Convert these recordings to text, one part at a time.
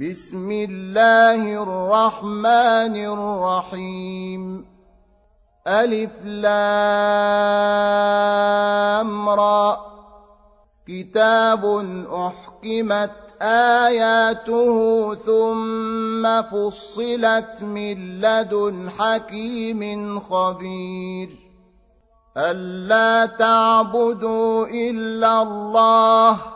بسم الله الرحمن الرحيم. ألف لام را. كتاب أحكمت آياته ثم فصلت من لدن حكيم خبير. ألا تعبدوا إلا الله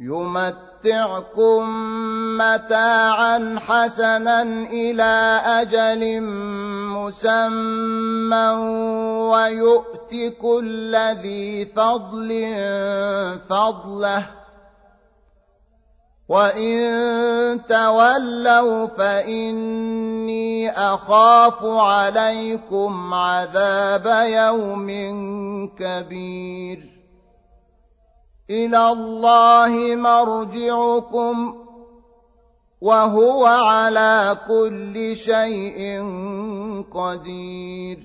يمتعكم متاعا حسنا إلى أجل مسمى ويؤت كل ذي فضل فضله وإن تولوا فإني أخاف عليكم عذاب يوم كبير إلى الله مرجعكم وهو على كل شيء قدير.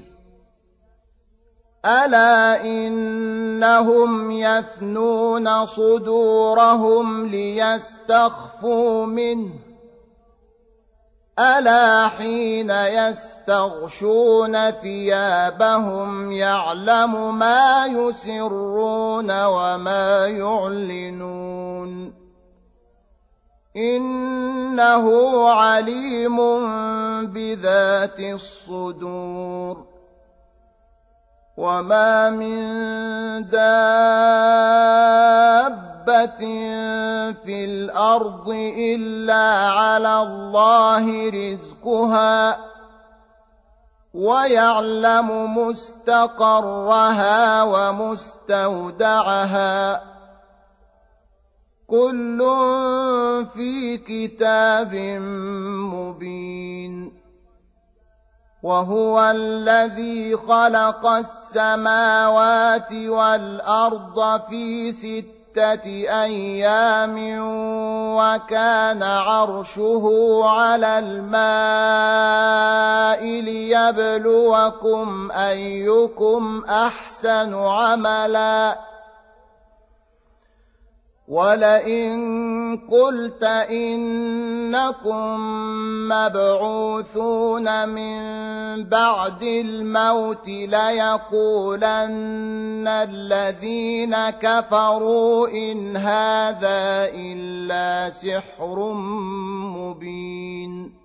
ألا إنهم يثنون صدورهم ليستخفوا منه ألا حين يستغشون ثيابهم يعلم ما يسرون وما يعلنون إنه عليم بذات الصدور وما من دابة في الأرض إلا على الله رزقها ويعلم مستقرها ومستودعها. كل في كتاب مبين. وهو الذي خلق السماوات والأرض في ست ستة أيام وكان عرشه على الماء ليبلوكم أيكم أحسن عملاً. ولئن قلت إنكم مبعوثون من بعد الموت ليقولن الذين كفروا إن هذا إلا سحر مبين.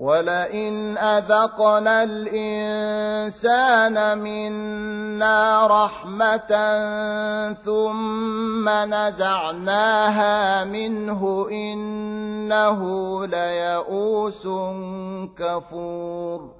ولئن أذقنا الإنسان منا رحمة ثم نزعناها منه إنه ليئوس كفور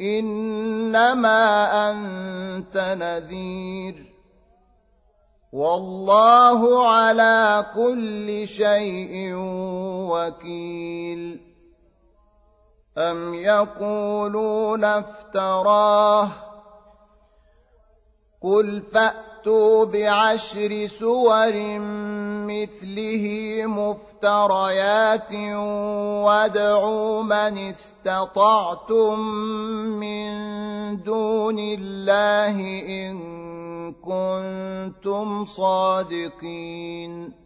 إنما أنت نذير. والله على كل شيء وكيل. أم يقولون افتراه؟ قل فأتوا بعشر سور مثله مفتريات وادعوا من استطعتم من دون الله إن كنتم صادقين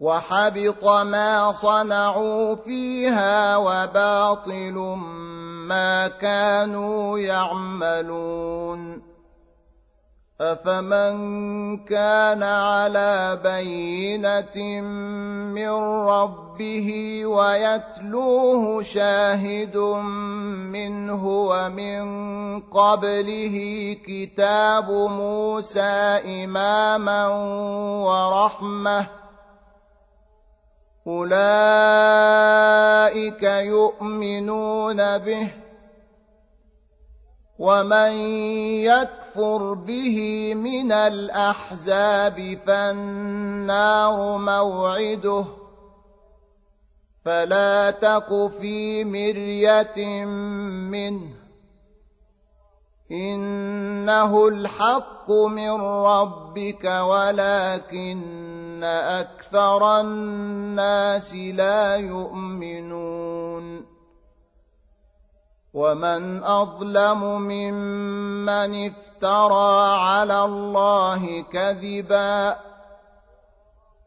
وحبط ما صنعوا فيها وباطل ما كانوا يعملون. أفمن كان على بينة من ربه ويتلوه شاهد منه ومن قبله كتاب موسى إماما ورحمة أولئك يؤمنون به ومن يكفر به من الأحزاب فالنار موعده فلا تق في مرية منه إنه الحق من ربك ولكن أكثر الناس لا يؤمنون ومن أظلم ممن افترى على الله كذباً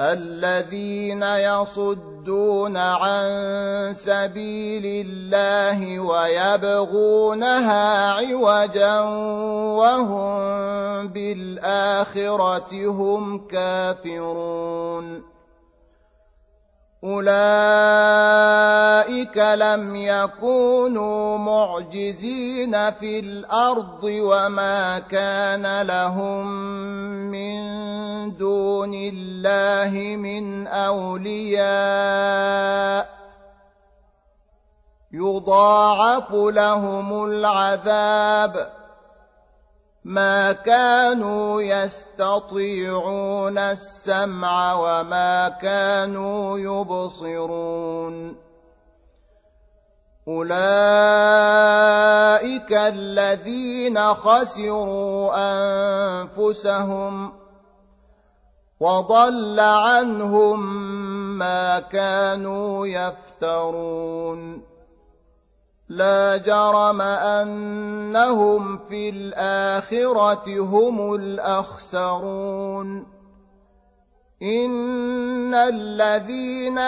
الذين يصدون عن سبيل الله ويبغونها عوجا وهم بالآخرة هم كافرون. أولئك لم يكونوا معجزين في الأرض وما كان لهم من دون الله من أولياء يضاعف لهم العذاب ما كانوا يستطيعون السمع وما كانوا يبصرون. أولئك الذين خسروا أنفسهم وضل عنهم ما كانوا يفترون. لا جرم أنهم في الآخرة هم الأخسرون. إن الذين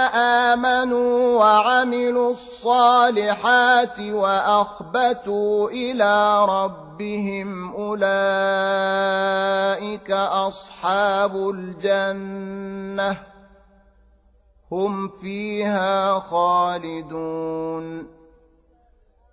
آمنوا وعملوا الصالحات وأخبتوا إلى ربهم أولئك أصحاب الجنة. هم فيها خالدون.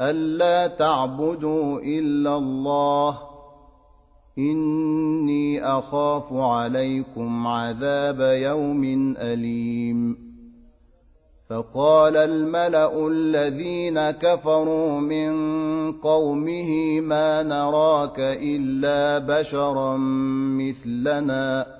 ألا تعبدوا إلا الله. إني أخاف عليكم عذاب يوم أليم. فقال الملأ الذين كفروا من قومه ما نراك إلا بشرا مثلنا.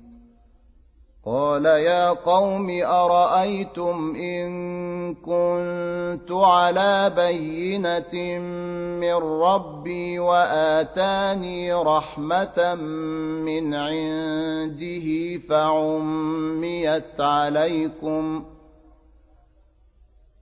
قال يا قوم أرأيتم إن كنت على بينة من ربي وآتاني رحمة من عنده فعميت عليكم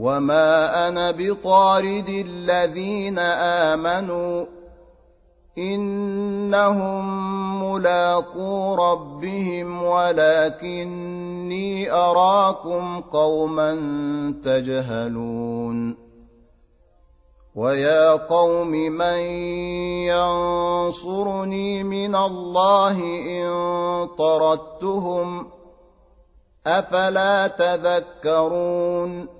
وما أنا بطارد الذين امنوا انهم ملاقو ربهم ولكني اراكم قوما تجهلون ويا قوم من ينصرني من الله ان طردتهم افلا تذكرون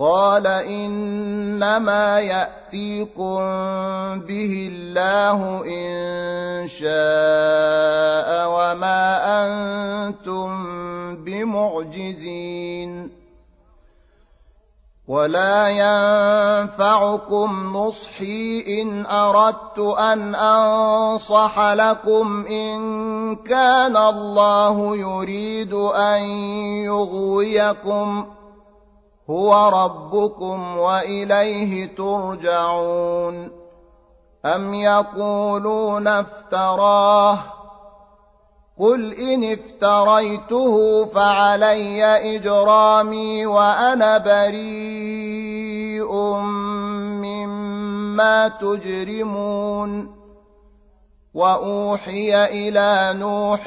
قال إنما يأتيكم به الله إن شاء وما أنتم بمعجزين. ولا ينفعكم نصحي إن أردت أن أنصح لكم إن كان الله يريد أن يغويكم. هو ربكم وإليه ترجعون. أم يقولون افتراه؟ قل إن افتريته فعلي إجرامي وأنا بريء مما تجرمون. وأوحي إلى نوح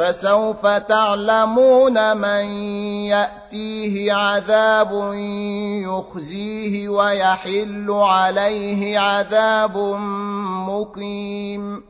فسوف تعلمون من يأتيه عذاب يخزيه ويحل عليه عذاب مقيم.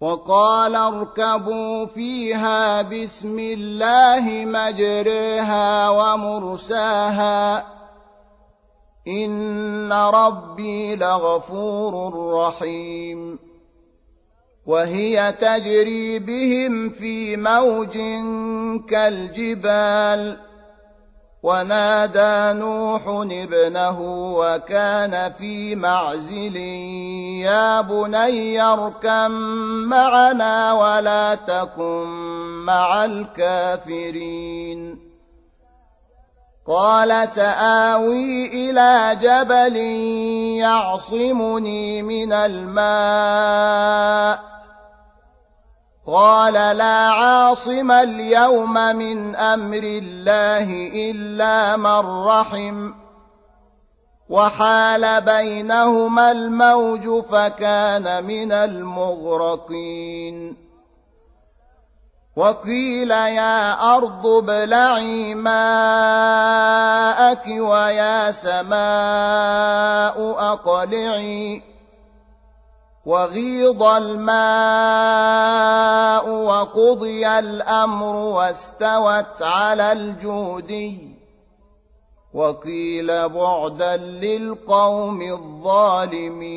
وقال اركبوا فيها بسم الله مجريها ومرساها. إن ربي لغفور رحيم. وهي تجري بهم في موج كالجبال. ونادى نوح ابنه وكان في معزل يا بني اركم معنا ولا تكن مع الكافرين. قال سآوي إلى جبل يعصمني من الماء. قال لا عاصم اليوم من أمر الله إلا من رحم. وحال بينهما الموج فكان من المغرقين. وقيل يا أرض ابلعي ماءك ويا سماء أقلعي. وغيض الماء وقضي الأمر واستوت على الجودي وقيل بعدا للقوم الظالمين.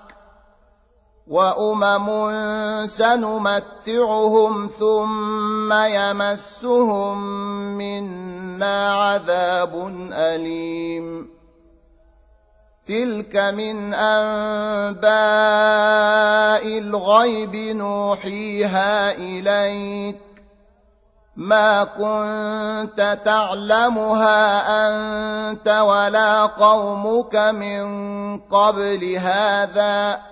وامم سنمتعهم ثم يمسهم منا عذاب اليم تلك من انباء الغيب نوحيها اليك ما كنت تعلمها انت ولا قومك من قبل هذا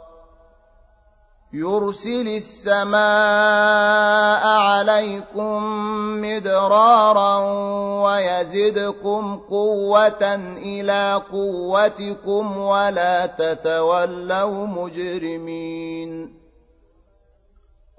يرسل السماء عليكم مدرارا ويزدكم قوة إلى قوتكم ولا تتولوا مجرمين.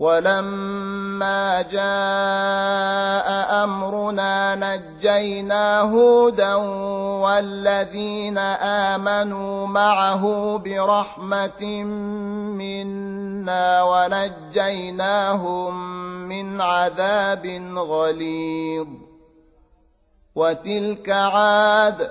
ولما جاء أمرنا نجينا هودا والذين آمنوا معه برحمة منا ونجيناهم من عذاب غليظ. وتلك عاد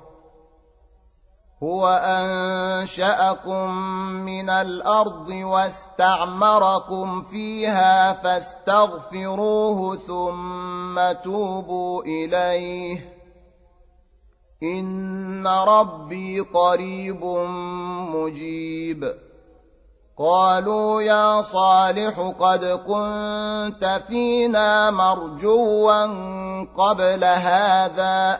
هو أنشأكم من الأرض واستعمركم فيها فاستغفروه ثم توبوا إليه. إن ربي قريب مجيب. قالوا يا صالح قد كنت فينا مرجوا قبل هذا.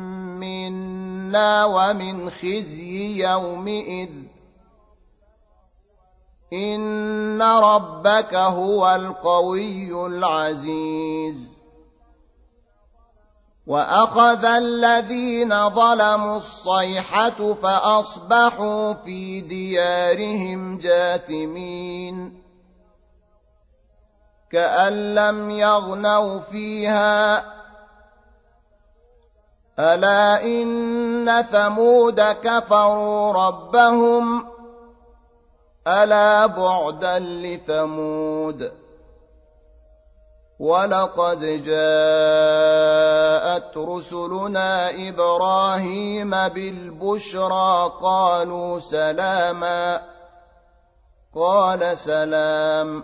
منا ومن خزي يومئذ. إن ربك هو القوي العزيز. وأخذ الذين ظلموا الصيحة فأصبحوا في ديارهم جاثمين. كأن لم يغنوا فيها الا ان ثمود كفروا ربهم الا بعدا لثمود ولقد جاءت رسلنا إبراهيم بالبشرى قالوا سلاما قال سلام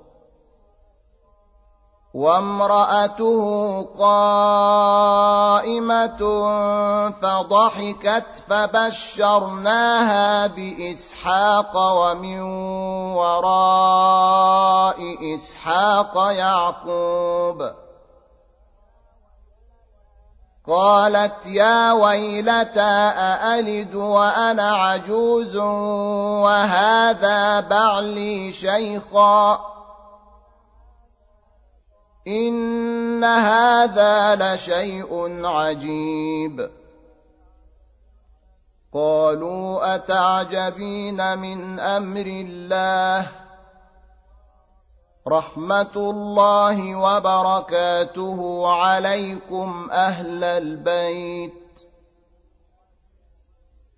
وامرأته قائمة فضحكت فبشرناها بإسحاق ومن وراء إسحاق يعقوب. قالت يا ويلتى أألد وأنا عجوز وهذا بعلي شيخا؟ إن هذا لشيء عجيب. قالوا أتعجبين من أمر الله؟ رحمة الله وبركاته عليكم أهل البيت.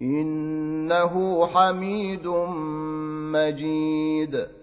إنه حميد مجيد.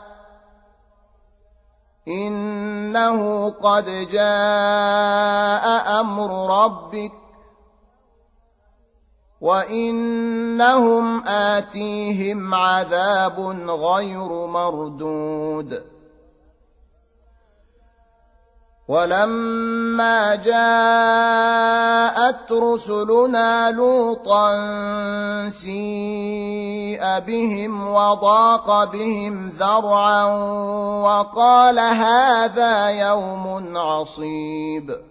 إنه قد جاء أمر ربك وإنهم آتيهم عذاب غير مردود. ولما جاءت رسلنا لوطا سيء بهم وضاق بهم ذرعا وقال هذا يوم عصيب.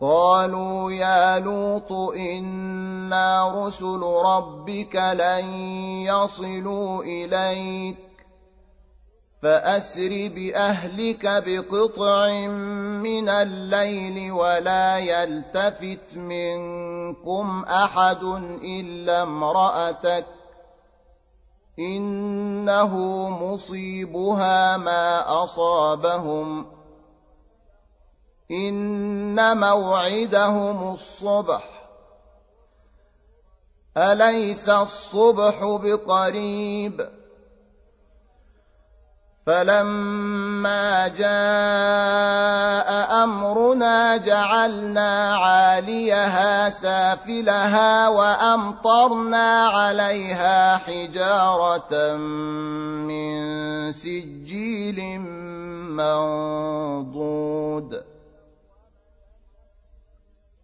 قالوا يا لوط إنا رسل ربك لن يصلوا إليك فأسر بأهلك بقطع من الليل ولا يلتفت منكم أحد إلا امرأتك إنه مصيبها ما أصابهم إن موعدهم الصبح. أليس الصبح بقريب؟ فلما جاء أمرنا جعلنا عاليها سافلها وأمطرنا عليها حجارة من سجيل منضود.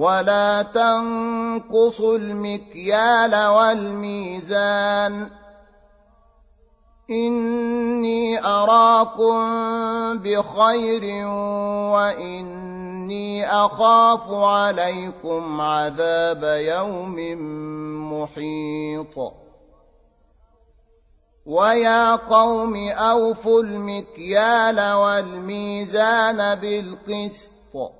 ولا تنقصوا المكيال والميزان. إني أراكم بخير وإني أخاف عليكم عذاب يوم محيط. ويا قوم أوفوا المكيال والميزان بالقسط.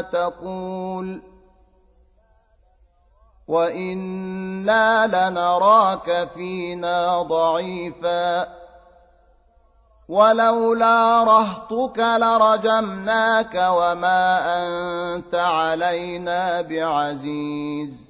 تقول وأنا لنراك فينا ضعيفا ولولا رهطك لرجمناك وما انت علينا بعزيز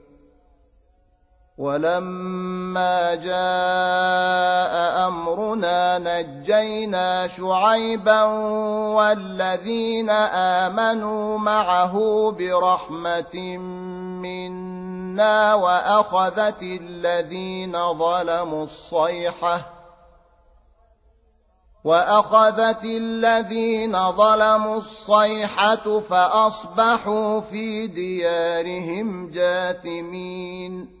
ولما جاء أمرنا نجينا شعيبا والذين آمنوا معه برحمة منا وأخذت الذين ظلموا الصيحة وأخذت الذين ظلموا الصيحة فأصبحوا في ديارهم جاثمين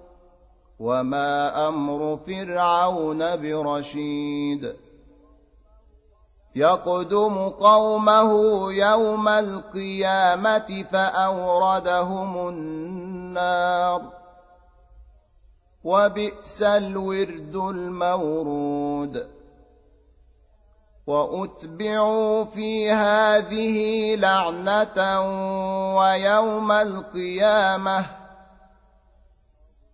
وما أمر فرعون برشيد يقدم قومه يوم القيامه فاوردهم النار وبئس الورد المورود واتبعوا في هذه لعنه ويوم القيامه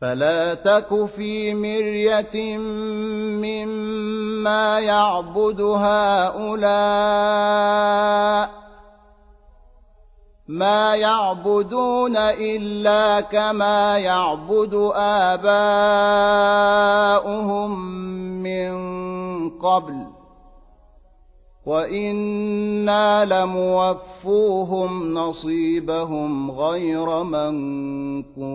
فلا تك في مرية مما يعبد هؤلاء ما يعبدون إلا كما يعبد آباؤهم من قبل وإنا لموفوهم نصيبهم غير منقوص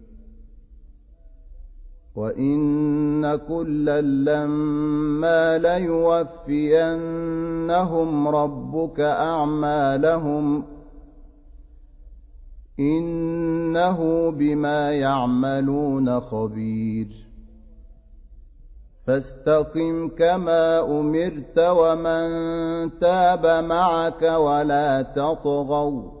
وان كلا لما ليوفينهم ربك اعمالهم انه بما يعملون خبير فاستقم كما امرت ومن تاب معك ولا تطغوا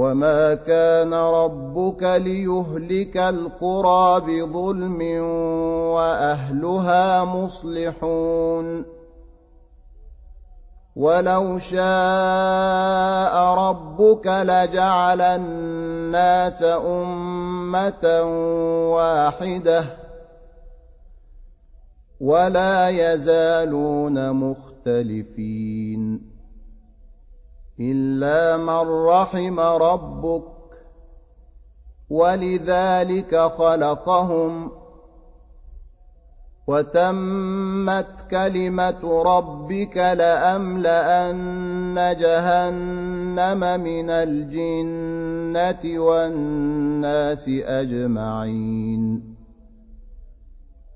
وما كان ربك ليهلك القرى بظلم واهلها مصلحون ولو شاء ربك لجعل الناس امه واحدة ولا يزالون مختلفين إلا من رحم ربك ولذلك خلقهم وتمت كلمة ربك لأملأن جهنم من الجنة والناس أجمعين.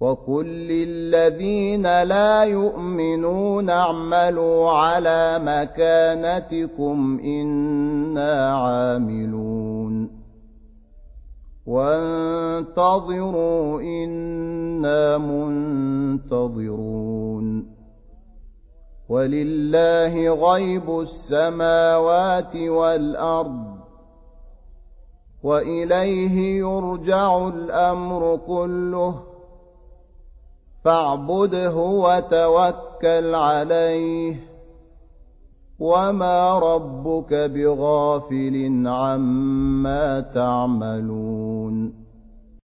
وقل للذين لا يؤمنون اعملوا على مكانتكم أنا عاملون وانتظروا أنا منتظرون ولله غيب السماوات والارض واليه يرجع الامر كله فاعبده وتوكل عليه. وما ربك بغافل عما تعملون.